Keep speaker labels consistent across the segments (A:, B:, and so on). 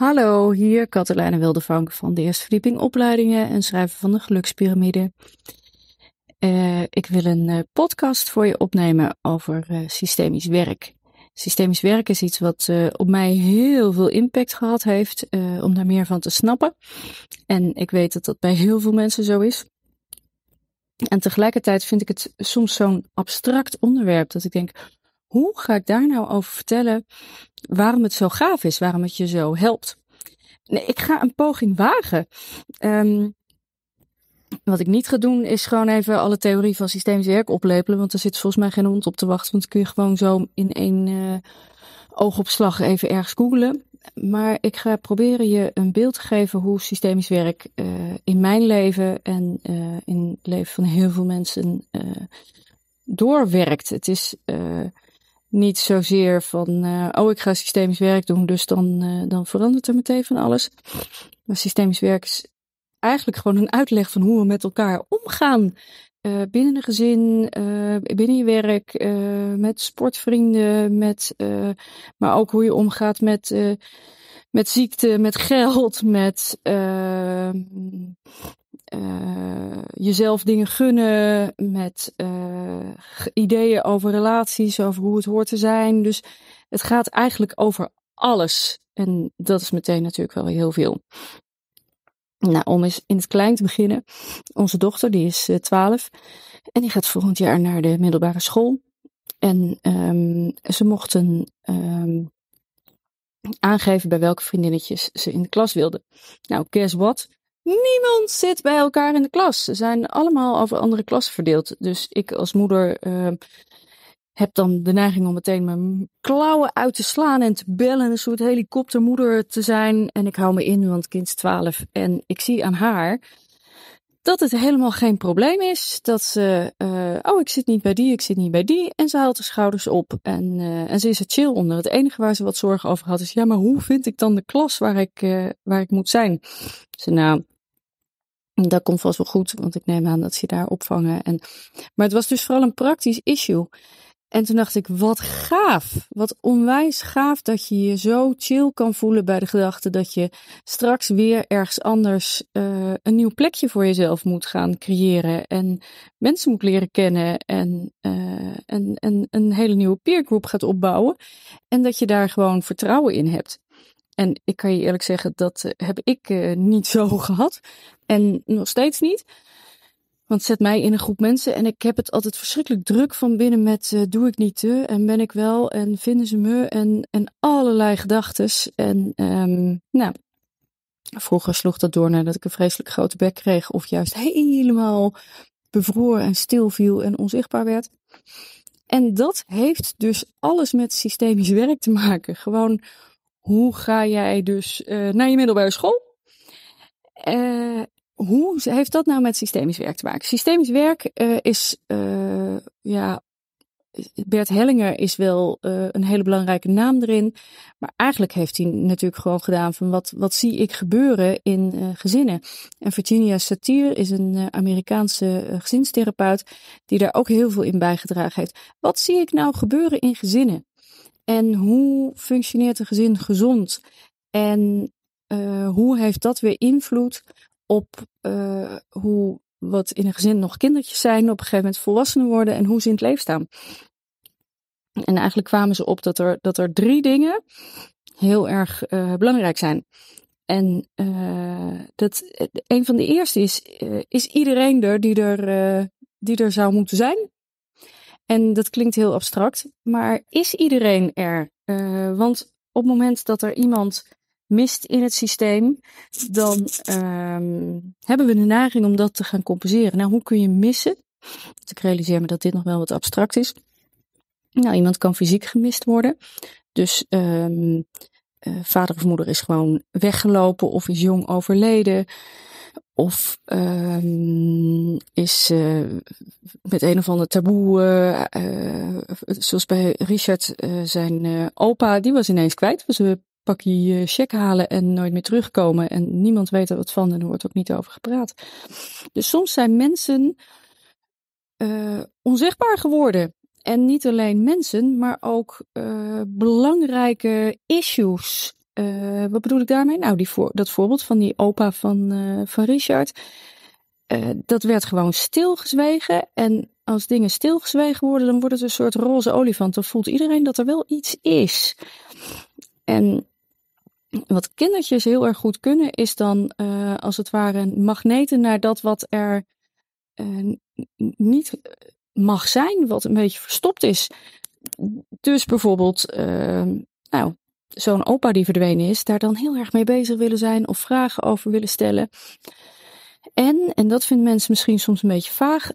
A: Hallo, hier Katelijne Wildevank van de Eerste Verdieping Opleidingen en schrijver van de Gelukspyramide. Uh, ik wil een uh, podcast voor je opnemen over uh, systemisch werk. Systemisch werk is iets wat op mij heel veel impact gehad heeft om daar meer van te snappen. En ik weet dat dat bij heel veel mensen zo is. En tegelijkertijd vind ik het soms zo'n abstract onderwerp dat ik denk, hoe ga ik daar nou over vertellen waarom het zo gaaf is, waarom het je zo helpt? Nee, ik ga een poging wagen. Um, wat ik niet ga doen is gewoon even alle theorie van systemisch werk oplepelen, want er zit volgens mij geen hond op te wachten, want dan kun je gewoon zo in één uh, oogopslag even ergens googlen. Maar ik ga proberen je een beeld te geven hoe systemisch werk uh, in mijn leven en uh, in het leven van heel veel mensen doorwerkt. Het is niet zozeer van, uh, oh, ik ga systemisch werk doen, dus dan, uh, dan verandert er meteen van alles. Maar systemisch werk is eigenlijk gewoon een uitleg van hoe we met elkaar omgaan. Uh, binnen een gezin, binnen je werk, met sportvrienden, met, maar ook hoe je omgaat met, met ziekte, met geld, met uh, jezelf dingen gunnen, met uh, ideeën over relaties, over hoe het hoort te zijn. Dus het gaat eigenlijk over alles. En dat is meteen natuurlijk wel heel veel. Nou, om eens in het klein te beginnen. Onze dochter, die is uh, eh, 12 en die gaat volgend jaar naar de middelbare school. En um, ze mochten um, aangeven bij welke vriendinnetjes ze in de klas wilden. Nou, guess what? Niemand zit bij elkaar in de klas. Ze zijn allemaal over andere klassen verdeeld. Dus ik als moeder uh, heb dan de neiging om meteen mijn klauwen uit te slaan en te bellen. Een soort helikoptermoeder te zijn. En ik hou me in, want kind is 12. En ik zie aan haar dat het helemaal geen probleem is. Dat ze, uh, oh, ik zit niet bij die, ik zit niet bij die. En ze haalt de schouders op en, uh, en ze is er chill onder. Het enige waar ze wat zorgen over had is, ja, maar hoe vind ik dan de klas waar ik, uh, waar ik moet zijn? Ze, nou, dat komt vast wel goed, want ik neem aan dat ze daar opvangen. En, maar het was dus vooral een praktisch issue. En toen dacht ik, wat gaaf. Wat onwijs gaaf dat je je zo chill kan voelen bij de gedachte dat je straks weer ergens anders uh, een nieuw plekje voor jezelf moet gaan creëren. En mensen moet leren kennen en, uh, en, en een hele nieuwe peergroep gaat opbouwen. En dat je daar gewoon vertrouwen in hebt. En ik kan je eerlijk zeggen, dat eh, heb ik uh, niet zo gehad. En nog steeds niet. Want zet mij in een groep mensen en ik heb het altijd verschrikkelijk druk van binnen met uh, doe ik niet te en ben ik wel en vinden ze me en, en allerlei gedachtes. En um, nou, vroeger sloeg dat door nadat ik een vreselijk grote bek kreeg of juist helemaal bevroor en stil viel en onzichtbaar werd. En dat heeft dus alles met systemisch werk te maken. Gewoon hoe ga jij dus uh, naar je middelbare school? Uh, hoe heeft dat nou met systemisch werk te maken? Systemisch werk uh, is, ja, Bert Hellinger is wel een hele belangrijke naam erin. Maar eigenlijk heeft hij natuurlijk gewoon gedaan van wat, wat zie ik gebeuren in gezinnen. En Virginia Satir is een Amerikaanse gezinstherapeut die daar ook heel veel in bijgedragen heeft. Wat zie ik nou gebeuren in gezinnen? En hoe functioneert een gezin gezond? En uh, hoe heeft dat weer invloed op uh, hoe wat in een gezin nog kindertjes zijn, op een gegeven moment volwassenen worden en hoe ze in het leven staan? En eigenlijk kwamen ze op dat er, dat er drie dingen heel erg uh, belangrijk zijn. En dat, een van de eerste is, is iedereen er die er, die er zou moeten zijn? En dat klinkt heel abstract, maar is iedereen er? Uh, want op het moment dat er iemand mist in het systeem, dan um, hebben we de neiging om dat te gaan compenseren. Nou, hoe kun je missen? Ik realiseer me dat dit nog wel wat abstract is. Nou, iemand kan fysiek gemist worden. Dus um, uh, vader of moeder is gewoon weggelopen of is jong overleden. Of um, is uh, met een of ander taboe, uh, uh, zoals bij Richard, zijn opa, die was ineens kwijt. Was een pakje check halen en nooit meer terugkomen. En niemand weet er wat van en er wordt ook niet over gepraat. Dus soms zijn mensen onzichtbaar geworden. En niet alleen mensen, maar ook belangrijke issues Uh, wat bedoel ik daarmee? Nou, die voor, dat voorbeeld van die opa van, uh, van Richard. Uh, dat werd gewoon stilgezwegen. En als dingen stilgezwegen worden, dan wordt het een soort roze olifant. Dan voelt iedereen dat er wel iets is. En wat kindertjes heel erg goed kunnen, is dan als het ware magneten naar dat wat er niet mag zijn, wat een beetje verstopt is. Dus bijvoorbeeld, nou, zo'n opa die verdwenen is, daar dan heel erg mee bezig willen zijn of vragen over willen stellen. En, en dat vinden mensen misschien soms een beetje vaag,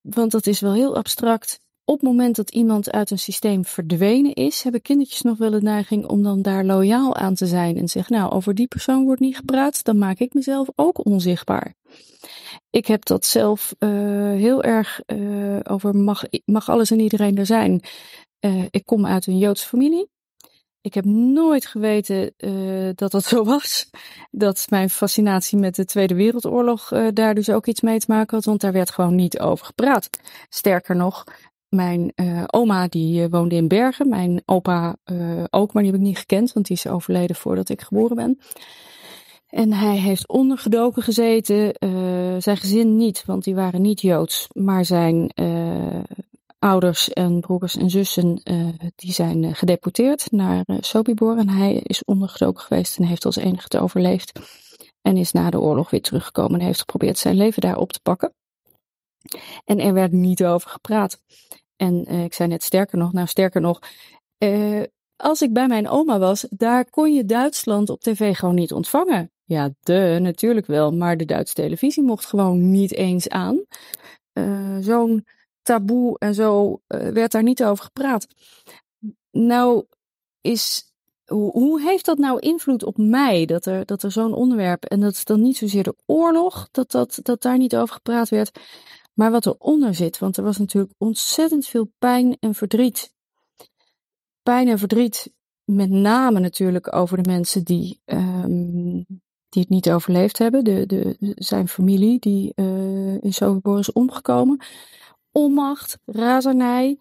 A: want dat is wel heel abstract. Op het moment dat iemand uit een systeem verdwenen is, hebben kindertjes nog wel de neiging om dan daar loyaal aan te zijn en zeggen, nou, over die persoon wordt niet gepraat, dan maak ik mezelf ook onzichtbaar. Ik heb dat zelf uh, heel erg uh, over mag, mag alles en iedereen er zijn. Uh, ik kom uit een Joodse familie. Ik heb nooit geweten uh, dat dat zo was. Dat mijn fascinatie met de Tweede Wereldoorlog uh, daar dus ook iets mee te maken had, want daar werd gewoon niet over gepraat. Sterker nog, mijn uh, oma die woonde in Bergen, mijn opa ook, maar die heb ik niet gekend, want die is overleden voordat ik geboren ben. En hij heeft ondergedoken gezeten, zijn gezin niet, want die waren niet Joods, maar zijn ouders en broers en zussen, uh, die zijn gedeporteerd naar Sobibor. En hij is ondergedoken geweest en heeft als enige het overleefd. En is na de oorlog weer teruggekomen en heeft geprobeerd zijn leven daar op te pakken. En er werd niet over gepraat. En ik zei net sterker nog, nou sterker nog, als ik bij mijn oma was, daar kon je Duitsland op tv gewoon niet ontvangen. Ja, de, natuurlijk wel. Maar de Duitse televisie mocht gewoon niet eens aan. Zo'n taboe en zo uh, werd daar niet over gepraat. Nou, is. Hoe, heeft dat nou invloed op mij? Dat er, dat er zo'n onderwerp. En dat is dan niet zozeer de oorlog, dat, dat, dat daar niet over gepraat werd. Maar wat eronder zit. Want er was natuurlijk ontzettend veel pijn en verdriet. Pijn en verdriet met name natuurlijk over de mensen die um, die het niet overleefd hebben. De, de, zijn familie die uh, in Sobibor is omgekomen. Onmacht, razernij,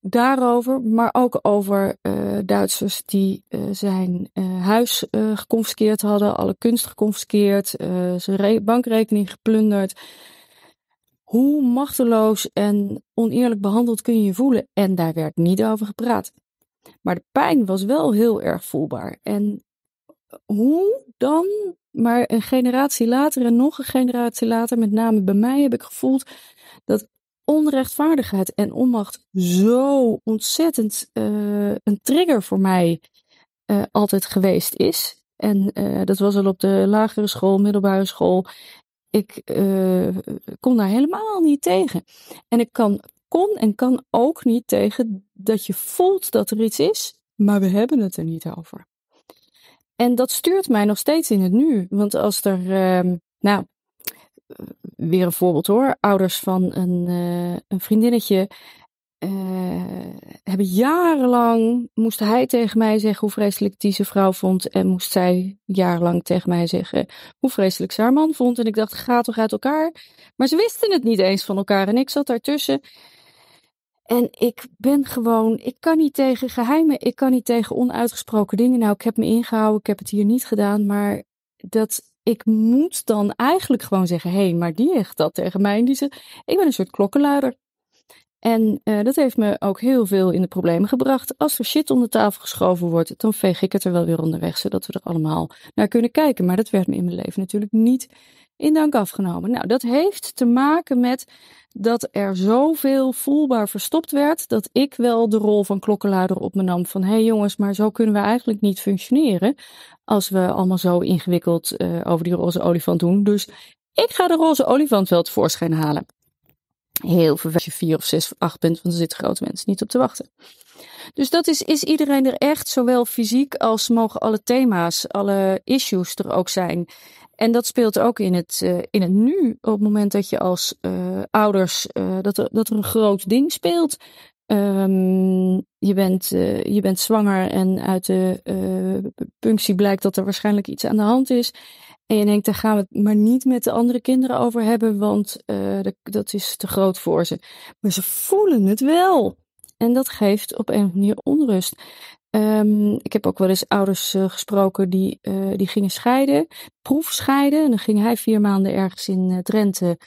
A: daarover, maar ook over uh, Duitsers die uh, zijn huis geconfiskeerd hadden, alle kunst geconfiskeerd, zijn bankrekening geplunderd. Hoe machteloos en oneerlijk behandeld kun je je voelen? En daar werd niet over gepraat. Maar de pijn was wel heel erg voelbaar. En hoe dan maar een generatie later en nog een generatie later, met name bij mij, heb ik gevoeld dat onrechtvaardigheid en onmacht zo ontzettend uh, een trigger voor mij uh, altijd geweest is. En uh, dat was al op de lagere school, middelbare school. Ik kon daar helemaal niet tegen. En ik kan, kon en kan ook niet tegen dat je voelt dat er iets is, maar we hebben het er niet over. En dat stuurt mij nog steeds in het nu. Want als er, uh, nou, weer een voorbeeld hoor. Ouders van een, uh, een vriendinnetje uh, hebben jarenlang, moest hij tegen mij zeggen hoe vreselijk die zijn vrouw vond. En moest zij jarenlang tegen mij zeggen hoe vreselijk ze haar man vond. En ik dacht, ga toch uit elkaar. Maar ze wisten het niet eens van elkaar. En ik zat daartussen. En ik ben gewoon, ik kan niet tegen geheimen, ik kan niet tegen onuitgesproken dingen. Nou, ik heb me ingehouden, ik heb het hier niet gedaan, maar dat ik moet dan eigenlijk gewoon zeggen: hé, hey, maar die zegt dat tegen mij. En die zegt: ik ben een soort klokkenluider. En uh, dat heeft me ook heel veel in de problemen gebracht. Als er shit onder tafel geschoven wordt, dan veeg ik het er wel weer onderweg, zodat we er allemaal naar kunnen kijken. Maar dat werd me in mijn leven natuurlijk niet in dank afgenomen. Nou, dat heeft te maken met dat er zoveel voelbaar verstopt werd, dat ik wel de rol van klokkenluider op me nam van, hé hey jongens, maar zo kunnen we eigenlijk niet functioneren als we allemaal zo ingewikkeld uh, over die roze olifant doen. Dus ik ga de roze olifant wel tevoorschijn halen. Heel veel als je vier of zes of acht bent, want er zitten grote mensen niet op te wachten. Dus dat is, is iedereen er echt, zowel fysiek als mogen alle thema's, alle issues er ook zijn. En dat speelt ook in het, uh, in het nu, op het moment dat je als uh, ouders, uh, dat, er, dat er een groot ding speelt. Um, je, bent, je bent zwanger en uit de punctie blijkt dat er waarschijnlijk iets aan de hand is. En je denkt, daar gaan we het maar niet met de andere kinderen over hebben, want dat, is te groot voor ze. Maar ze voelen het wel. En dat geeft op een manier onrust. Ehm, ik heb ook wel eens ouders uh, gesproken die, uh, die gingen scheiden, proefscheiden. En dan ging hij vier maanden ergens in uh, Drenthe.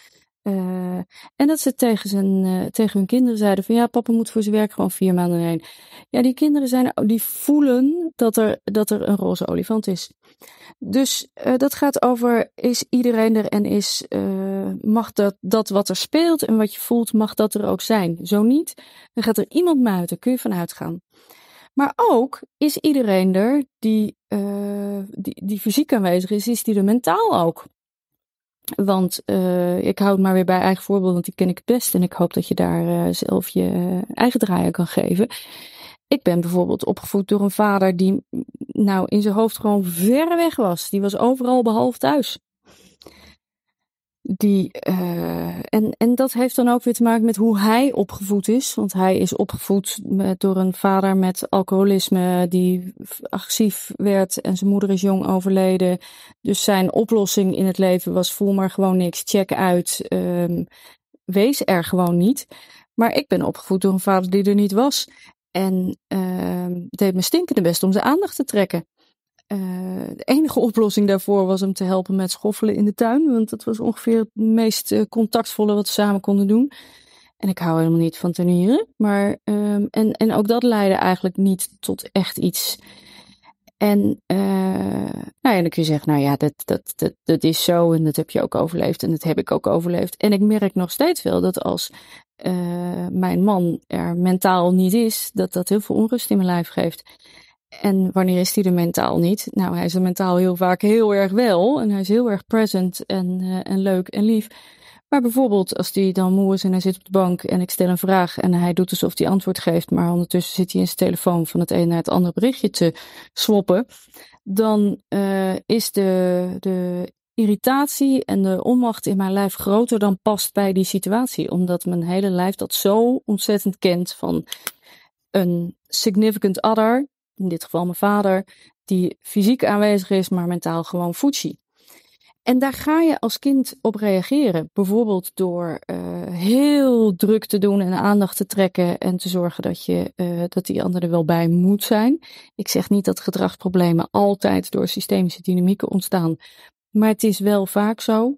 A: en dat ze tegen, zijn, tegen hun kinderen zeiden van ja, papa moet voor zijn werk gewoon vier maanden heen. Ja, die kinderen zijn, die voelen dat er, dat er een roze olifant is. Dus dat gaat over, is iedereen er en is, mag dat, dat wat er speelt en wat je voelt, mag dat er ook zijn. Zo niet, dan gaat er iemand muiten, kun je vanuit gaan. Maar ook is iedereen er die, uh, die, die fysiek aanwezig is, is die er mentaal ook. Want uh, ik hou het maar weer bij eigen voorbeeld, want die ken ik het best. En ik hoop dat je daar uh, zelf je eigen draaien kan geven. Ik ben bijvoorbeeld opgevoed door een vader die nou in zijn hoofd gewoon ver weg was. Die was overal behalve thuis. Die, uh, en, en dat heeft dan ook weer te maken met hoe hij opgevoed is. Want hij is opgevoed door een vader met alcoholisme die agressief werd en zijn moeder is jong overleden. Dus zijn oplossing in het leven was voel maar gewoon niks, check uit, um, wees er gewoon niet. Maar ik ben opgevoed door een vader die er niet was. En uh, deed me stinkende best om zijn aandacht te trekken. Uh, de enige oplossing daarvoor was hem te helpen met schoffelen in de tuin. Want dat was ongeveer het meest uh, contactvolle wat we samen konden doen. En ik hou helemaal niet van tuinieren. Maar, um, en, en ook dat leidde eigenlijk niet tot echt iets. En, uh, nou ja, dan kun je zeggen, nou ja, dat, dat, dat, dat is zo en dat heb je ook overleefd en dat heb ik ook overleefd. En ik merk nog steeds wel dat als mijn man er mentaal niet is, dat dat heel veel onrust in mijn lijf geeft. En wanneer is hij er mentaal niet? Nou, hij is er mentaal heel vaak heel erg wel. En hij is heel erg present en, uh, en leuk en lief. Maar bijvoorbeeld als hij dan moe is en hij zit op de bank en ik stel een vraag en hij doet alsof hij antwoord geeft, maar ondertussen zit hij in zijn telefoon van het een naar het andere berichtje te swappen, dan uh, is de, de irritatie en de onmacht in mijn lijf groter dan past bij die situatie. Omdat mijn hele lijf dat zo ontzettend kent van een significant other in dit geval mijn vader, die fysiek aanwezig is, maar mentaal gewoon Fuji. En daar ga je als kind op reageren. Bijvoorbeeld door uh, heel druk te doen en aandacht te trekken en te zorgen dat, je, uh, dat die ander er wel bij moet zijn. Ik zeg niet dat gedragsproblemen altijd door systemische dynamieken ontstaan, maar het is wel vaak zo.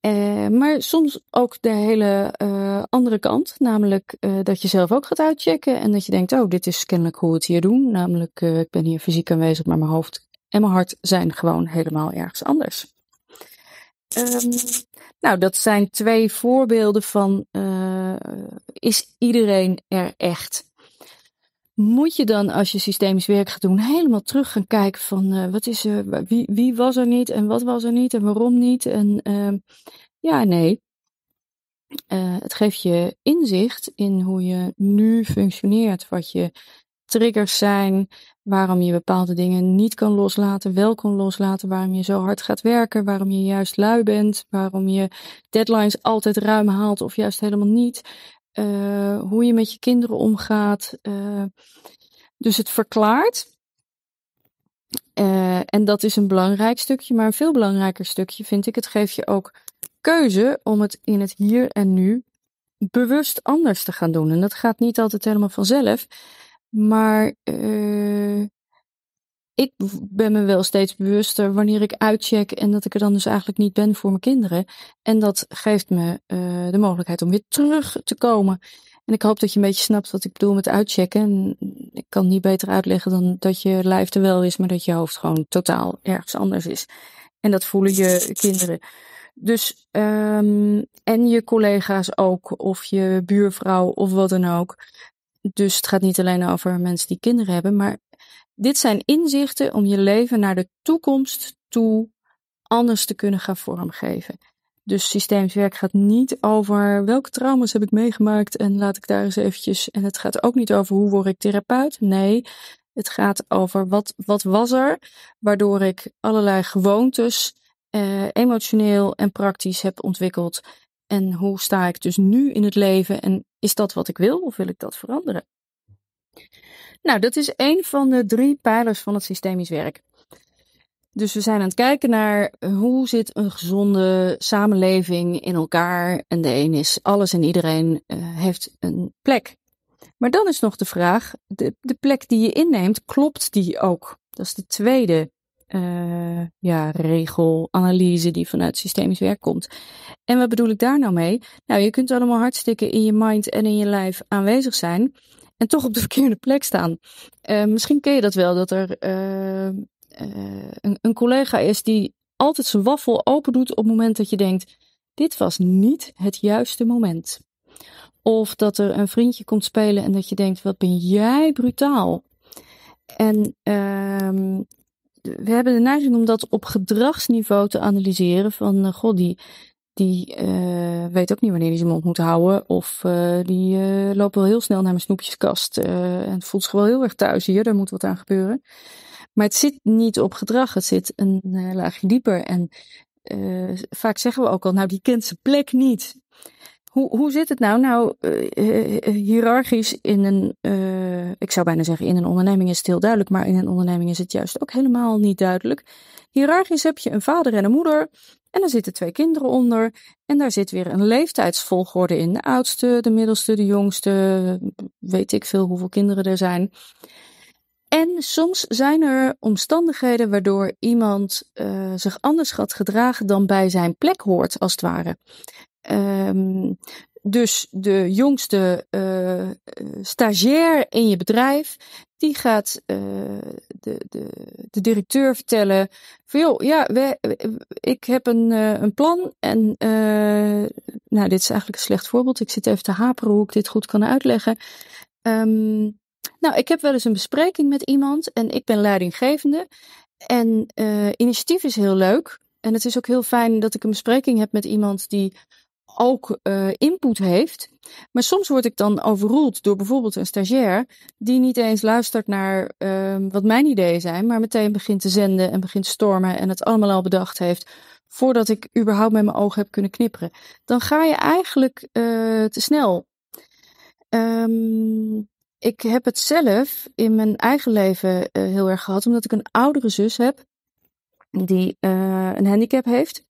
A: Uh, maar soms ook de hele uh, andere kant, namelijk uh, dat je zelf ook gaat uitchecken en dat je denkt, oh, dit is kennelijk hoe we het hier doen. Namelijk, ik ben hier fysiek aanwezig, maar mijn hoofd en mijn hart zijn gewoon helemaal ergens anders. Um, nou, dat zijn twee voorbeelden van, is iedereen er echt? Moet je dan als je systemisch werk gaat doen helemaal terug gaan kijken van uh, wat is er, wie, wie was er niet en wat was er niet en waarom niet. En uh, ja, nee. Uh, het geeft je inzicht in hoe je nu functioneert, wat je triggers zijn, waarom je bepaalde dingen niet kan loslaten, wel kan loslaten, waarom je zo hard gaat werken, waarom je juist lui bent, waarom je deadlines altijd ruim haalt of juist helemaal niet uh, hoe je met je kinderen omgaat. Uh, dus het verklaart. Uh, en dat is een belangrijk stukje, maar een veel belangrijker stukje vind ik. Het geeft je ook keuze om het in het hier en nu bewust anders te gaan doen. En dat gaat niet altijd helemaal vanzelf. Maar ik ben me wel steeds bewuster wanneer ik uitcheck en dat ik er dan dus eigenlijk niet ben voor mijn kinderen. En dat geeft me uh, de mogelijkheid om weer terug te komen. En ik hoop dat je een beetje snapt wat ik bedoel met uitchecken. En ik kan niet beter uitleggen dan dat je lijf er wel is, maar dat je hoofd gewoon totaal ergens anders is. En dat voelen je kinderen. Dus, um, en je collega's ook, of je buurvrouw, of wat dan ook. Dus het gaat niet alleen over mensen die kinderen hebben, maar dit zijn inzichten om je leven naar de toekomst toe anders te kunnen gaan vormgeven. Dus systemisch werk gaat niet over welke trauma's heb ik meegemaakt en laat ik daar eens eventjes. En het gaat ook niet over hoe word ik therapeut. Nee, het gaat over wat, wat was er waardoor ik allerlei gewoontes eh, emotioneel en praktisch heb ontwikkeld. En hoe sta ik dus nu in het leven en is dat wat ik wil of wil ik dat veranderen? Nou, dat is een van de drie pijlers van het systemisch werk. Dus we zijn aan het kijken naar hoe zit een gezonde samenleving in elkaar. En de een is alles en iedereen uh, heeft een plek. Maar dan is nog de vraag, de, de plek die je inneemt, klopt die ook? Dat is de tweede uh, ja, regel, analyse die vanuit systemisch werk komt. En wat bedoel ik daar nou mee? Nou, je kunt allemaal hartstikke in je mind en in je lijf aanwezig zijn en toch op de verkeerde plek staan. Uh, misschien ken je dat wel, dat er uh, een, een collega is die altijd zijn waffel open doet op het moment dat je denkt, dit was niet het juiste moment. Of dat er een vriendje komt spelen en dat je denkt, wat ben jij brutaal. En uh, we hebben de neiging om dat op gedragsniveau te analyseren. Van, god, die, die uh, weet ook niet wanneer hij zijn mond moet houden. Of uh, die loopt wel heel snel naar mijn snoepjeskast. en voelt zich wel heel erg thuis hier, daar moet wat aan gebeuren. Maar het zit niet op gedrag, het zit een laagje dieper. En vaak zeggen we ook al, nou die kent zijn plek niet. Hoe, hoe zit het nou? Nou, uh, hiërarchisch in een, uh, ik zou bijna zeggen in een onderneming is het heel duidelijk, maar in een onderneming is het juist ook helemaal niet duidelijk. Hiërarchisch heb je een vader en een moeder en er zitten twee kinderen onder en daar zit weer een leeftijdsvolgorde in. De oudste, de middelste, de jongste, weet ik veel hoeveel kinderen er zijn. En soms zijn er omstandigheden waardoor iemand uh, zich anders gaat gedragen dan bij zijn plek hoort, als het ware. Um, dus de jongste uh, stagiair in je bedrijf, die gaat uh, de, de, de directeur vertellen van joh, ja, ik heb een, een plan en nou, dit is eigenlijk een slecht voorbeeld. Ik zit even te haperen hoe ik dit goed kan uitleggen. Um, nou, ik heb wel eens een bespreking met iemand en ik ben leidinggevende. En initiatief is heel leuk. En het is ook heel fijn dat ik een bespreking heb met iemand die ook uh, input heeft. Maar soms word ik dan overroeld door bijvoorbeeld een stagiair die niet eens luistert naar uh, wat mijn ideeën zijn, maar meteen begint te zenden en begint te stormen en het allemaal al bedacht heeft voordat ik überhaupt met mijn ogen heb kunnen knipperen. Dan ga je eigenlijk uh, te snel. Um, ik heb het zelf in mijn eigen leven uh, heel erg gehad, omdat ik een oudere zus heb die een handicap heeft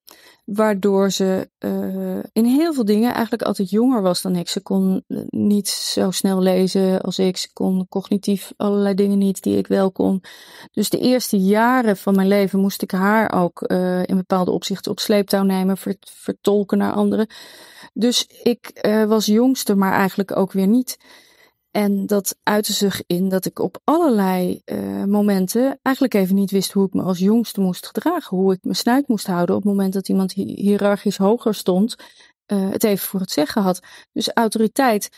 A: waardoor ze uh, in heel veel dingen eigenlijk altijd jonger was dan ik. Ze kon eh, niet zo snel lezen als ik. Ze kon cognitief allerlei dingen niet die ik wel kon. Dus de eerste jaren van mijn leven moest ik haar ook uh, in bepaalde opzichten op sleeptouw nemen, vertolken naar anderen. Dus ik was jongste, maar eigenlijk ook weer niet. En dat uitte zich in dat ik op allerlei uh, momenten eigenlijk even niet wist hoe ik me als jongste moest gedragen. Hoe ik mijn snuit moest houden op het moment dat iemand hiërarchisch hoger stond, uh, het even voor het zeggen had. Dus autoriteit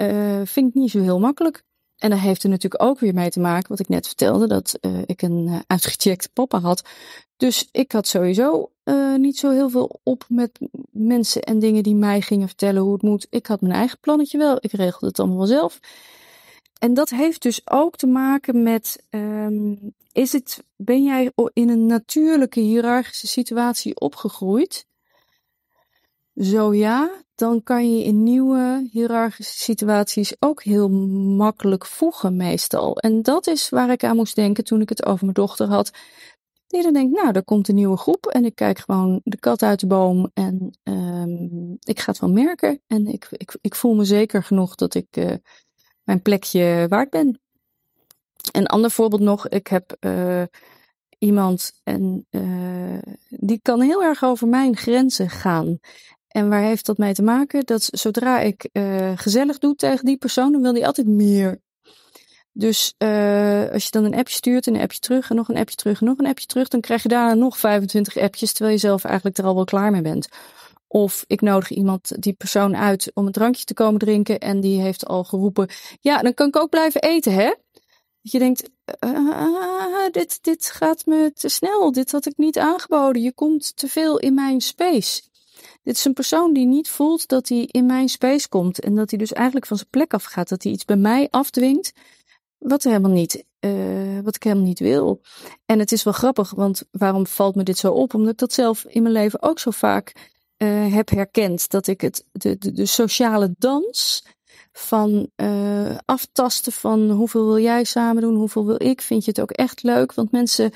A: uh, vind ik niet zo heel makkelijk. En dat heeft er natuurlijk ook weer mee te maken, wat ik net vertelde, dat ik een uitgecheckte papa had. Dus ik had sowieso uh, niet zo heel veel op met mensen en dingen die mij gingen vertellen hoe het moet. Ik had mijn eigen plannetje wel, ik regelde het allemaal zelf. En dat heeft dus ook te maken met, um, is het, ben jij in een natuurlijke hiërarchische situatie opgegroeid? Zo ja, dan kan je in nieuwe hiërarchische situaties ook heel makkelijk voegen meestal. En dat is waar ik aan moest denken toen ik het over mijn dochter had. Die dan denkt, nou, er komt een nieuwe groep en ik kijk gewoon de kat uit de boom en um, ik ga het wel merken. En ik, ik, ik voel me zeker genoeg dat ik uh, mijn plekje waard ben. Een ander voorbeeld nog, ik heb uh, iemand en uh, die kan heel erg over mijn grenzen gaan. En waar heeft dat mee te maken? Dat zodra ik gezellig doe tegen die persoon, dan wil die altijd meer. Dus uh, als je dan een appje stuurt en een appje terug en nog een appje terug en nog een appje terug, dan krijg je daarna nog 25 appjes, terwijl je zelf eigenlijk er al wel klaar mee bent. Of ik nodig iemand, die persoon uit om een drankje te komen drinken en die heeft al geroepen, ja, dan kan ik ook blijven eten, hè? Dat je denkt, uh, dit, dit gaat me te snel, dit had ik niet aangeboden, je komt te veel in mijn space. Dit is een persoon die niet voelt dat hij in mijn space komt. En dat hij dus eigenlijk van zijn plek afgaat. Dat hij iets bij mij afdwingt. Wat, helemaal niet, uh, wat ik helemaal niet wil. En het is wel grappig, want waarom valt me dit zo op? Omdat ik dat zelf in mijn leven ook zo vaak uh, heb herkend. Dat ik het, de, de, de sociale dans van uh, aftasten van hoeveel wil jij samen doen, hoeveel wil ik, vind je het ook echt leuk? Want mensen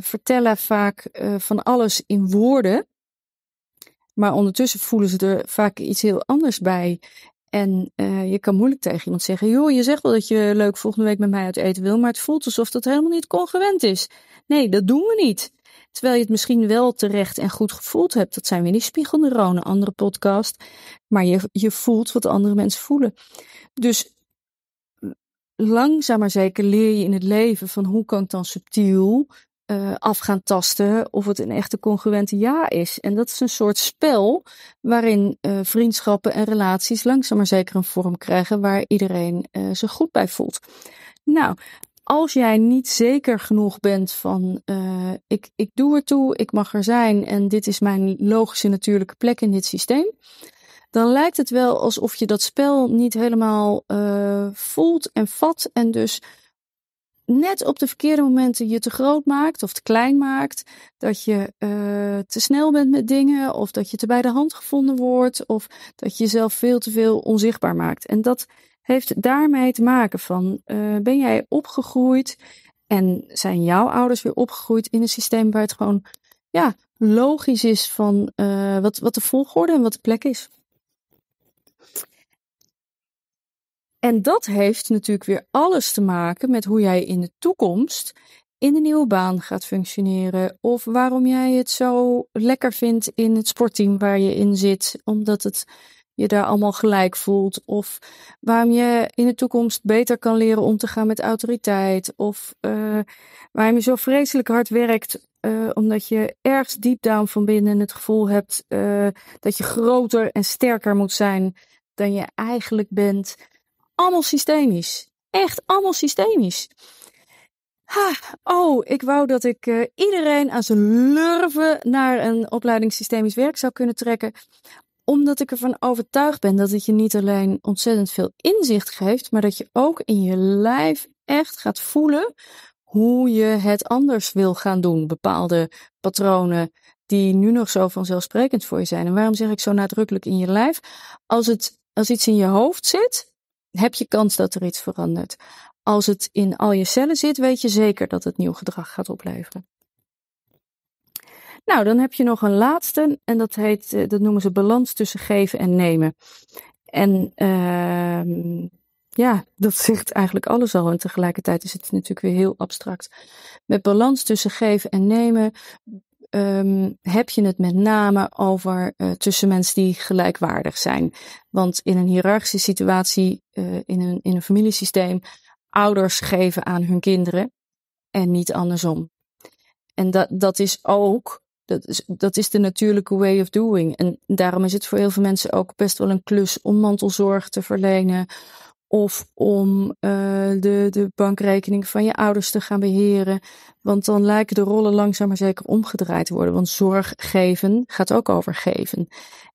A: vertellen vaak van alles in woorden. Maar ondertussen voelen ze er vaak iets heel anders bij. En uh, je kan moeilijk tegen iemand zeggen: joh, je zegt wel dat je leuk volgende week met mij uit eten wil, maar het voelt alsof dat helemaal niet congruent is. Nee, dat doen we niet. Terwijl je het misschien wel terecht en goed gevoeld hebt. Dat zijn weer die spiegelneuronen, andere podcast. Maar je, je voelt wat andere mensen voelen. Dus langzaam maar zeker leer je in het leven van hoe kan ik dan subtiel uh, af gaan tasten of het een echte congruente ja is. En dat is een soort spel waarin uh, vriendschappen en relaties langzaam maar zeker een vorm krijgen waar iedereen uh, zich goed bij voelt. Nou, als jij niet zeker genoeg bent van ik, ik doe er toe, ik mag er zijn en dit is mijn logische natuurlijke plek in dit systeem, dan lijkt het wel alsof je dat spel niet helemaal voelt en vat en dus net op de verkeerde momenten je te groot maakt of te klein maakt. Dat je uh, te snel bent met dingen of dat je te bij de hand gevonden wordt of dat je jezelf veel te veel onzichtbaar maakt. En dat heeft daarmee te maken van uh, ben jij opgegroeid en zijn jouw ouders weer opgegroeid in een systeem waar het gewoon ja, logisch is van uh, wat, wat de volgorde en wat de plek is. En dat heeft natuurlijk weer alles te maken met hoe jij in de toekomst in de nieuwe baan gaat functioneren. Of waarom jij het zo lekker vindt in het sportteam waar je in zit, omdat het je daar allemaal gelijk voelt. Of waarom je in de toekomst beter kan leren om te gaan met autoriteit. Of uh, waarom je zo vreselijk hard werkt. Uh, omdat je ergens diep down van binnen het gevoel hebt uh, dat je groter en sterker moet zijn dan je eigenlijk bent allemaal systemisch. Echt allemaal systemisch. Ha, oh, ik wou dat ik uh, iedereen aan zijn lurven naar een opleiding systemisch werk zou kunnen trekken. Omdat ik ervan overtuigd ben dat het je niet alleen ontzettend veel inzicht geeft, maar dat je ook in je lijf echt gaat voelen hoe je het anders wil gaan doen. Bepaalde patronen die nu nog zo vanzelfsprekend voor je zijn. En waarom zeg ik zo nadrukkelijk in je lijf? Als het als iets in je hoofd zit, heb je kans dat er iets verandert. Als het in al je cellen zit, weet je zeker dat het nieuw gedrag gaat opleveren. Nou, dan heb je nog een laatste en dat heet, eh, dat noemen ze balans tussen geven en nemen. En uh, ja, dat zegt eigenlijk alles al en tegelijkertijd is het natuurlijk weer heel abstract. Met balans tussen geven en nemen um, heb je het met name over uh, tussen mensen die gelijkwaardig zijn. Want in een hiërarchische situatie, uh, in, een, in een familiesysteem, ouders geven aan hun kinderen en niet andersom. En dat, dat is ook, dat is, dat is de natuurlijke way of doing. En daarom is het voor heel veel mensen ook best wel een klus om mantelzorg te verlenen of om uh, de, de bankrekening van je ouders te gaan beheren. Want dan lijken de rollen langzaam maar zeker omgedraaid te worden. Want zorg geven gaat ook over geven.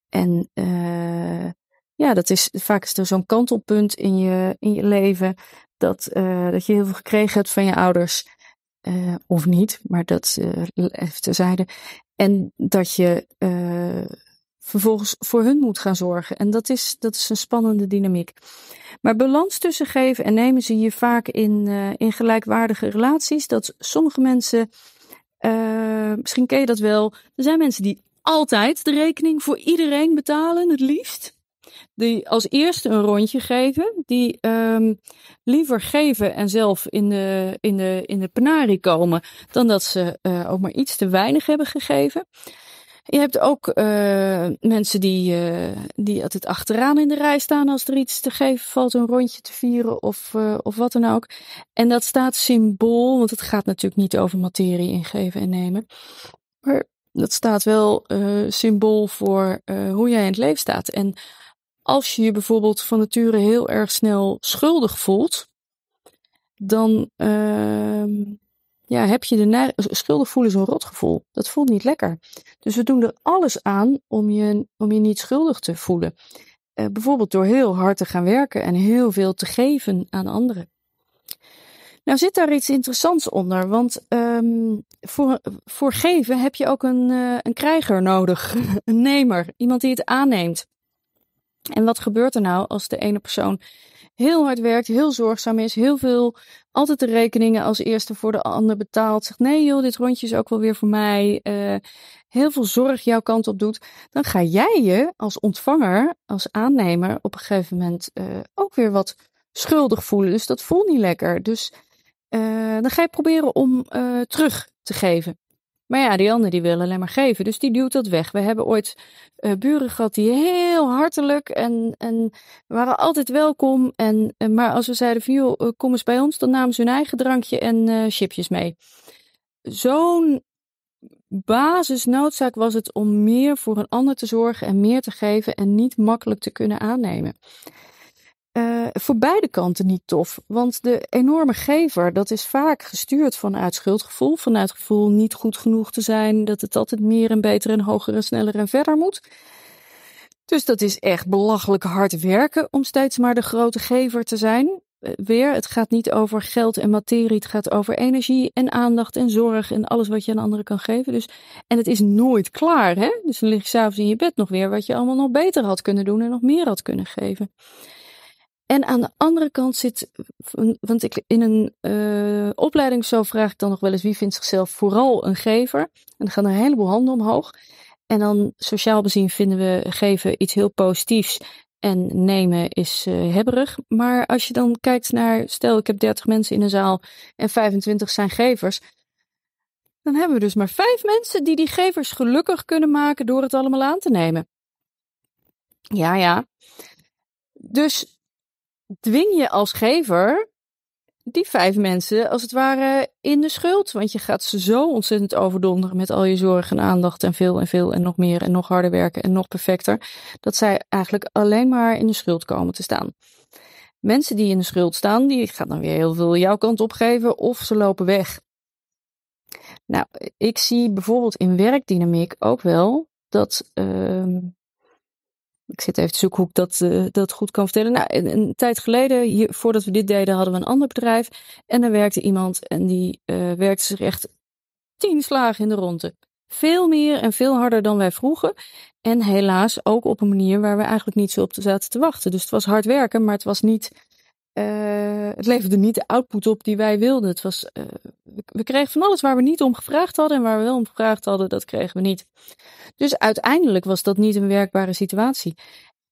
A: En uh, ja, dat is vaak is er zo'n kantelpunt in je, in je leven. Dat, uh, dat je heel veel gekregen hebt van je ouders. of niet, maar dat even terzijde. En dat je vervolgens voor hun moet gaan zorgen. En dat is, dat is een spannende dynamiek. Maar balans tussen geven en nemen zie je vaak in, uh, in gelijkwaardige relaties. Dat sommige mensen, uh, misschien ken je dat wel, er zijn mensen die altijd de rekening voor iedereen betalen, het liefst. Die als eerste een rondje geven, die um, liever geven en zelf in de, in de, in de penarie komen, dan dat ze uh, ook maar iets te weinig hebben gegeven. Je hebt ook uh, mensen die, uh, die altijd achteraan in de rij staan als er iets te geven valt, een rondje te vieren of, uh, of wat dan ook. En dat staat symbool, want het gaat natuurlijk niet over materie ingeven en nemen. Maar dat staat wel symbool voor hoe jij in het leven staat. En als je je bijvoorbeeld van nature heel erg snel schuldig voelt, dan ehm, ja, heb je de schuldig voelen is een rotgevoel. Dat voelt niet lekker. Dus we doen er alles aan om je, om je niet schuldig te voelen. Uh, bijvoorbeeld door heel hard te gaan werken en heel veel te geven aan anderen. Nou zit daar iets interessants onder, want um, voor, voor geven heb je ook een, uh, een krijger nodig, een nemer, iemand die het aanneemt. En wat gebeurt er nou als de ene persoon heel hard werkt, heel zorgzaam is, heel veel, altijd de rekeningen als eerste voor de ander betaalt. Zegt nee joh, dit rondje is ook wel weer voor mij. Uh, heel veel zorg jouw kant op doet. Dan ga jij je als ontvanger, als aannemer op een gegeven moment uh, ook weer wat schuldig voelen. Dus dat voelt niet lekker. Dus uh, dan ga je proberen om terug te geven. Maar ja, die anderen die willen alleen maar geven. Dus die duwt dat weg. We hebben ooit uh, buren gehad die heel hartelijk en, en waren altijd welkom. En, en, maar als we zeiden van eh, kom eens bij ons, dan namen ze hun eigen drankje en uh, chipjes mee. Zo'n basisnoodzaak was het om meer voor een ander te zorgen en meer te geven en niet makkelijk te kunnen aannemen uh, voor beide kanten niet tof. Want de enorme gever, dat is vaak gestuurd vanuit schuldgevoel. Vanuit het gevoel niet goed genoeg te zijn. Dat het altijd meer en beter en hoger en sneller en verder moet. Dus dat is echt belachelijk hard werken om steeds maar de grote gever te zijn. Uh, weer, het gaat niet over geld en materie. Het gaat over energie en aandacht en zorg en alles wat je aan anderen kan geven. Dus, en het is nooit klaar. Hè? Dus dan lig je s'avonds in je bed nog weer wat je allemaal nog beter had kunnen doen en nog meer had kunnen geven. En aan de andere kant zit, want ik in een uh, opleiding zo vraag ik dan nog wel eens wie vindt zichzelf vooral een gever. En dan gaan er een heleboel handen omhoog. En dan sociaal bezien vinden we geven iets heel positiefs en nemen is uh, hebberig. Maar als je dan kijkt naar, stel ik heb 30 mensen in een zaal en 25 zijn gevers. Dan hebben we dus maar vijf mensen die die gevers gelukkig kunnen maken door het allemaal aan te nemen. Ja, ja. Dus dwing je als gever die vijf mensen als het ware in de schuld. Want je gaat ze zo ontzettend overdonderen met al je zorg en aandacht en veel en veel en nog meer en nog harder werken en nog perfecter. Dat zij eigenlijk alleen maar in de schuld komen te staan. Mensen die in de schuld staan, die gaan dan weer heel veel jouw kant opgeven of ze lopen weg. Nou, ik zie bijvoorbeeld in werkdynamiek ook wel dat uh, ik zit even te zoeken hoe ik dat, uh, dat goed kan vertellen. Nou, een, een, tijd geleden, hier, voordat we dit deden, hadden we een ander bedrijf. En er werkte iemand en die uh, werkte zich echt tien slagen in de ronde. Veel meer en veel harder dan wij vroegen. En helaas ook op een manier waar we eigenlijk niet zo op zaten te wachten. Dus het was hard werken, maar het was niet uh, het leverde niet de output op die wij wilden. Het was, uh, we kregen van alles waar we niet om gevraagd hadden en waar we wel om gevraagd hadden, dat kregen we niet. Dus uiteindelijk was dat niet een werkbare situatie.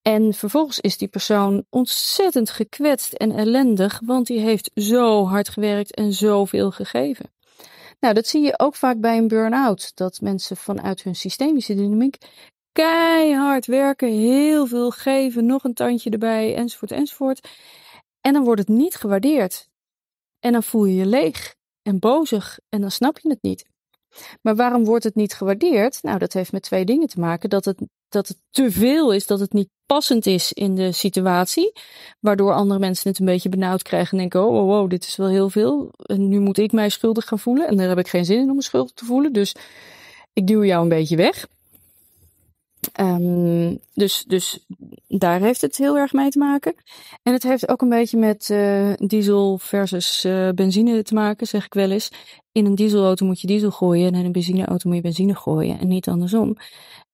A: En vervolgens is die persoon ontzettend gekwetst en ellendig, want die heeft zo hard gewerkt en zoveel gegeven. Nou, dat zie je ook vaak bij een burn-out. Dat mensen vanuit hun systemische dynamiek keihard werken, heel veel geven, nog een tandje erbij, enzovoort, enzovoort. En dan wordt het niet gewaardeerd. En dan voel je je leeg en bozig en dan snap je het niet. Maar waarom wordt het niet gewaardeerd? Nou, dat heeft met twee dingen te maken. Dat het, dat het te veel is, dat het niet passend is in de situatie. Waardoor andere mensen het een beetje benauwd krijgen en denken: oh, wow, wow, dit is wel heel veel. En nu moet ik mij schuldig gaan voelen. En daar heb ik geen zin in om me schuldig te voelen. Dus ik duw jou een beetje weg. Um, dus, dus daar heeft het heel erg mee te maken. En het heeft ook een beetje met uh, diesel versus uh, benzine te maken, zeg ik wel eens. In een dieselauto moet je diesel gooien en in een benzineauto moet je benzine gooien en niet andersom.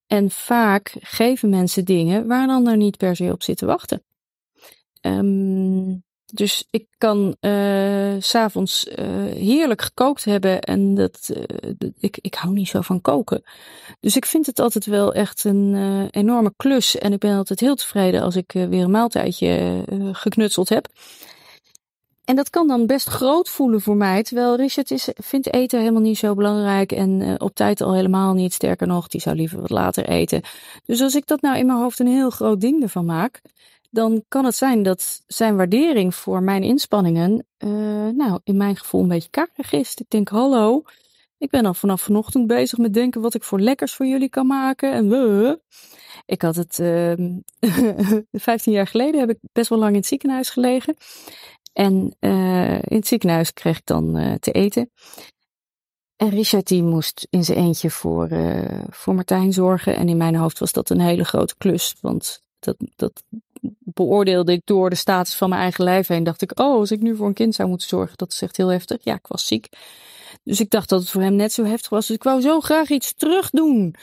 A: En vaak geven mensen dingen waar een ander niet per se op zit te wachten. Um, dus ik kan uh, s'avonds uh, heerlijk gekookt hebben en dat, uh, ik, ik hou niet zo van koken. Dus ik vind het altijd wel echt een enorme klus en ik ben altijd heel tevreden als ik weer een maaltijdje geknutseld heb. En dat kan dan best groot voelen voor mij, terwijl Richard is, vindt eten helemaal niet zo belangrijk en op tijd al helemaal niet. Sterker nog, die zou liever wat later eten. Dus als ik dat nou in mijn hoofd een heel groot ding ervan maak, dan kan het zijn dat zijn waardering voor mijn inspanningen, uh, nou, in mijn gevoel een beetje karig is. Ik denk, hallo, ik ben al vanaf vanochtend bezig met denken wat ik voor lekkers voor jullie kan maken. En we. Ik had het, uh, ehm, 15 jaar geleden heb ik best wel lang in het ziekenhuis gelegen. En uh, in het ziekenhuis kreeg ik dan uh, te eten. En Richard die moest in zijn eentje voor, uh, voor Martijn zorgen. En in mijn hoofd was dat een hele grote klus. Want dat, dat beoordeelde ik door de status van mijn eigen lijf heen. Dacht ik, oh, als ik nu voor een kind zou moeten zorgen, dat is echt heel heftig. Ja, ik was ziek. Dus ik dacht dat het voor hem net zo heftig was. Dus ik wou zo graag iets terug doen.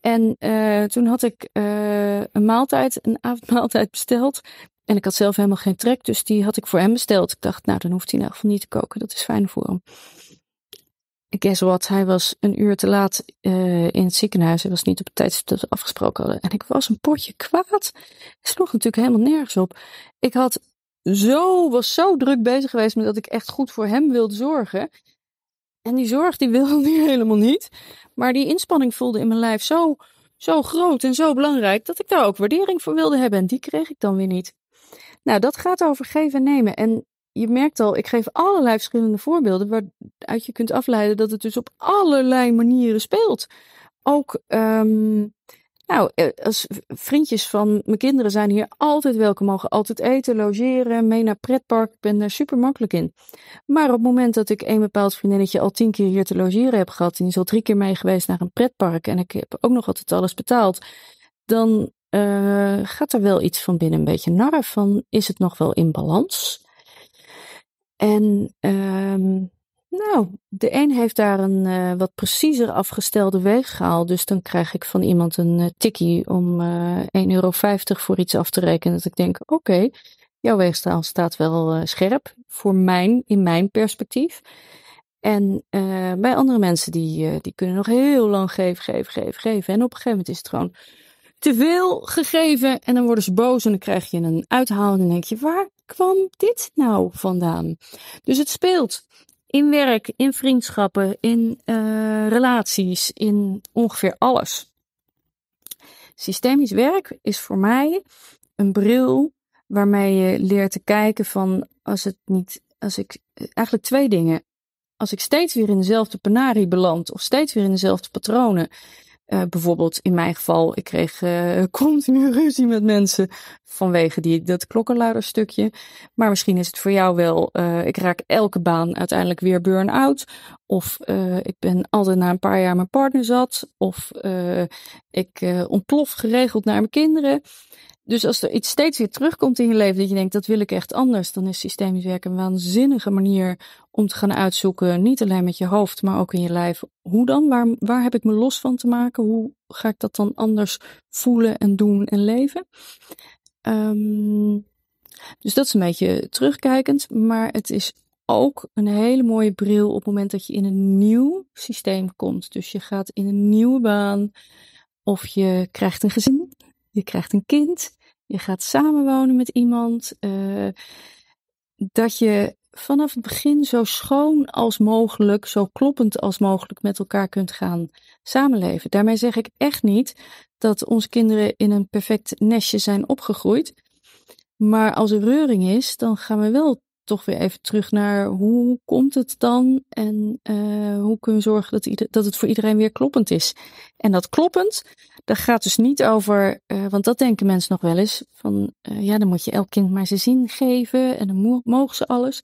A: En uh, toen had ik uh, een maaltijd, een avondmaaltijd besteld. En ik had zelf helemaal geen trek, dus die had ik voor hem besteld. Ik dacht, nou, dan hoeft hij in elk geval niet te koken. Dat is fijn voor hem. Guess what? Hij was een uur te laat uh, in het ziekenhuis. Hij was niet op het tijdstip dat we afgesproken hadden. En ik was een potje kwaad. Het sloeg natuurlijk helemaal nergens op. Ik had zo, was zo druk bezig geweest met dat ik echt goed voor hem wilde zorgen. En die zorg die wilde hij helemaal niet. Maar die inspanning voelde in mijn lijf zo, zo groot en zo belangrijk dat ik daar ook waardering voor wilde hebben. En die kreeg ik dan weer niet. Nou, dat gaat over geven en nemen. En je merkt al, ik geef allerlei verschillende voorbeelden waaruit je kunt afleiden dat het dus op allerlei manieren speelt. Ook um, nou, eh, als vriendjes van mijn kinderen zijn hier altijd welkom. Mogen altijd eten, logeren, mee naar pretpark. Ik ben daar super makkelijk in. Maar op het moment dat ik een bepaald vriendinnetje al tien keer hier te logeren heb gehad. En die is al drie keer mee geweest naar een pretpark. En ik heb ook nog altijd alles betaald. Dan uh, gaat er wel iets van binnen een beetje narren van. Is het nog wel in balans? En um, nou, de een heeft daar een uh, wat preciezer afgestelde weegschaal. Dus dan krijg ik van iemand een uh, tikkie om uh, eh, 1,50 euro voor iets af te rekenen. Dat ik denk, oké, jouw weegschaal staat wel scherp voor mijn, in mijn perspectief. En bij andere mensen die, die kunnen nog heel lang geven, geven, geven, geven. En op een gegeven moment is het gewoon te veel gegeven. En dan worden ze boos en dan krijg je een uithaal. En dan denk je, waar kwam dit nou vandaan? Dus het speelt in werk, in vriendschappen, in uh, relaties, in ongeveer alles. Systemisch werk is voor mij een bril waarmee je leert te kijken van als het niet, als ik, eigenlijk twee dingen. Als ik steeds weer in dezelfde penarie beland of steeds weer in dezelfde patronen uh, bijvoorbeeld in mijn geval, ik kreeg uh, continu ruzie met mensen vanwege die, dat klokkenluiderstukje. Maar misschien is het voor jou wel, uh, ik raak elke baan uiteindelijk weer burn-out. Of ik ben altijd na een paar jaar mijn partner zat. Of ik ontplof geregeld naar mijn kinderen. Dus als er iets steeds weer terugkomt in je leven dat je denkt dat wil ik echt anders, dan is systemisch werken een waanzinnige manier om te gaan uitzoeken, niet alleen met je hoofd, maar ook in je lijf. Hoe dan? Waar, waar heb ik me los van te maken? Hoe ga ik dat dan anders voelen en doen en leven? Um, dus dat is een beetje terugkijkend, maar het is ook een hele mooie bril op het moment dat je in een nieuw systeem komt. Dus je gaat in een nieuwe baan of je krijgt een gezin, je krijgt een kind, je gaat samenwonen met iemand. Uh, dat je vanaf het begin zo schoon als mogelijk, zo kloppend als mogelijk met elkaar kunt gaan samenleven. Daarmee zeg ik echt niet dat onze kinderen in een perfect nestje zijn opgegroeid. Maar als er reuring is, dan gaan we wel toch weer even terug naar hoe komt het dan en uh, hoe kun je zorgen dat, dat het voor iedereen weer kloppend is. En dat kloppend, dat gaat dus niet over, uh, want dat denken mensen nog wel eens, van uh, ja, dan moet je elk kind maar zijn zin geven en dan mogen ze alles.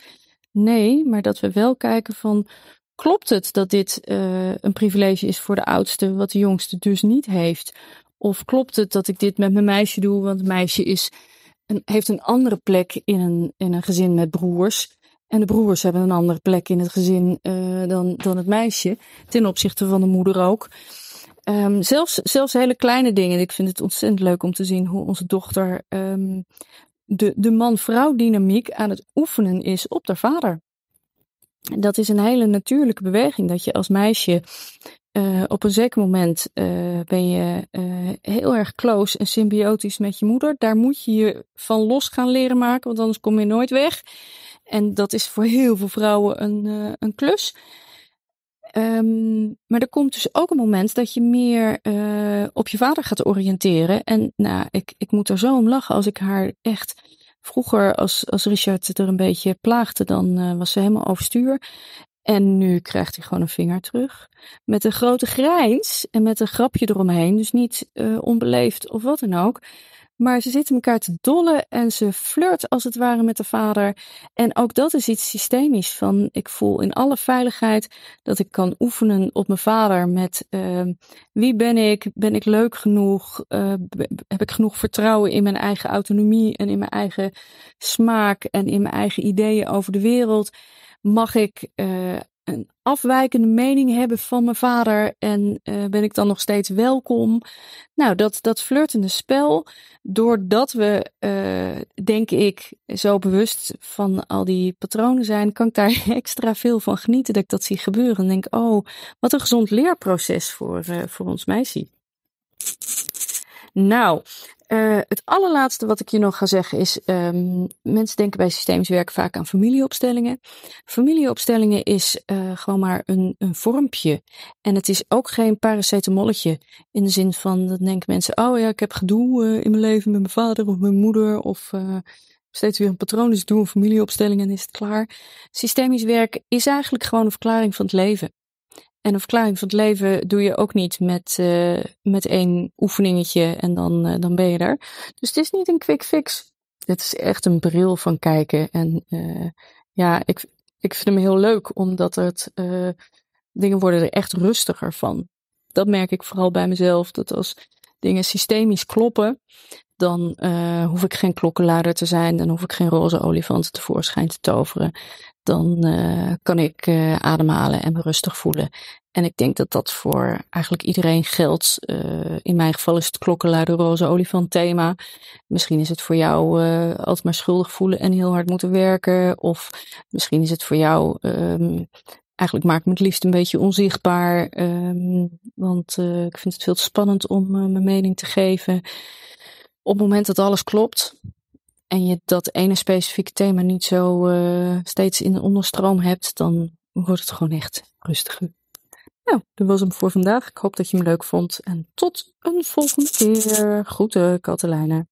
A: Nee, maar dat we wel kijken van, klopt het dat dit een privilege is voor de oudste, wat de jongste dus niet heeft? Of klopt het dat ik dit met mijn meisje doe, want meisje is heeft een andere plek in een, in een gezin met broers. En de broers hebben een andere plek in het gezin uh, dan, dan het meisje. Ten opzichte van de moeder ook. Um, zelfs, zelfs hele kleine dingen. Ik vind het ontzettend leuk om te zien hoe onze dochter um, de, de man-vrouw dynamiek aan het oefenen is op haar vader. Dat is een hele natuurlijke beweging. Dat je als meisje uh, op een zeker moment uh, ben je uh, heel erg close en symbiotisch met je moeder. Daar moet je je van los gaan leren maken, want anders kom je nooit weg. En dat is voor heel veel vrouwen een, een klus. Um, maar er komt dus ook een moment dat je meer op je vader gaat oriënteren. En nou, ik, ik moet er zo om lachen als ik haar echt Vroeger, als, als Richard er een beetje plaagde, dan was ze helemaal overstuur. En nu krijgt hij gewoon een vinger terug. Met een grote grijns en met een grapje eromheen. Dus niet uh, onbeleefd of wat dan ook. Maar ze zitten elkaar te dollen en ze flirt als het ware met de vader. En ook dat is iets systemisch. Van ik voel in alle veiligheid dat ik kan oefenen op mijn vader met uh, wie ben ik? Ben ik leuk genoeg? Uh, heb ik genoeg vertrouwen in mijn eigen autonomie en in mijn eigen smaak en in mijn eigen ideeën over de wereld? Mag ik uh, een afwijkende mening hebben van mijn vader en uh, ben ik dan nog steeds welkom? Nou, dat, dat flirtende spel, doordat we, uh, denk ik, zo bewust van al die patronen zijn, kan ik daar extra veel van genieten dat ik dat zie gebeuren. En denk, oh, wat een gezond leerproces voor, voor ons meisje. Nou, uh, het allerlaatste wat ik je nog ga zeggen is: um, mensen denken bij systemisch werk vaak aan familieopstellingen. Familieopstellingen is uh, gewoon maar een, een vormpje. En het is ook geen paracetamolletje. In de zin van dat denken mensen: oh ja, ik heb gedoe uh, in mijn leven met mijn vader of mijn moeder. Of steeds weer een patroon. Dus ik doe een familieopstelling en is het klaar. Systemisch werk is eigenlijk gewoon een verklaring van het leven. En een verklaring van het leven doe je ook niet met, uh, met één oefeningetje en dan, uh, dan ben je er. Dus het is niet een quick fix. Het is echt een bril van kijken. En uh, ja, ik, ik vind hem heel leuk, omdat het dingen worden er echt rustiger van. Dat merk ik vooral bij mezelf. Dat als dingen systemisch kloppen, dan hoef ik geen klokkenluider te zijn. Dan hoef ik geen roze olifanten tevoorschijn te toveren dan uh, kan ik uh, ademhalen en me rustig voelen. En ik denk dat dat voor eigenlijk iedereen geldt. Uh, in mijn geval is het klokkenluider roze olifant thema. Misschien is het voor jou altijd maar schuldig voelen en heel hard moeten werken. Of misschien is het voor jou um, eigenlijk maak ik me het liefst een beetje onzichtbaar. Um, want ik vind het veel te spannend om mijn mening te geven. Op het moment dat alles klopt, en je dat ene specifieke thema niet zo uh, steeds in de onderstroom hebt, dan wordt het gewoon echt rustiger. Nou, dat was hem voor vandaag. Ik hoop dat je hem leuk vond. En tot een volgende keer. Groeten, Katelijne.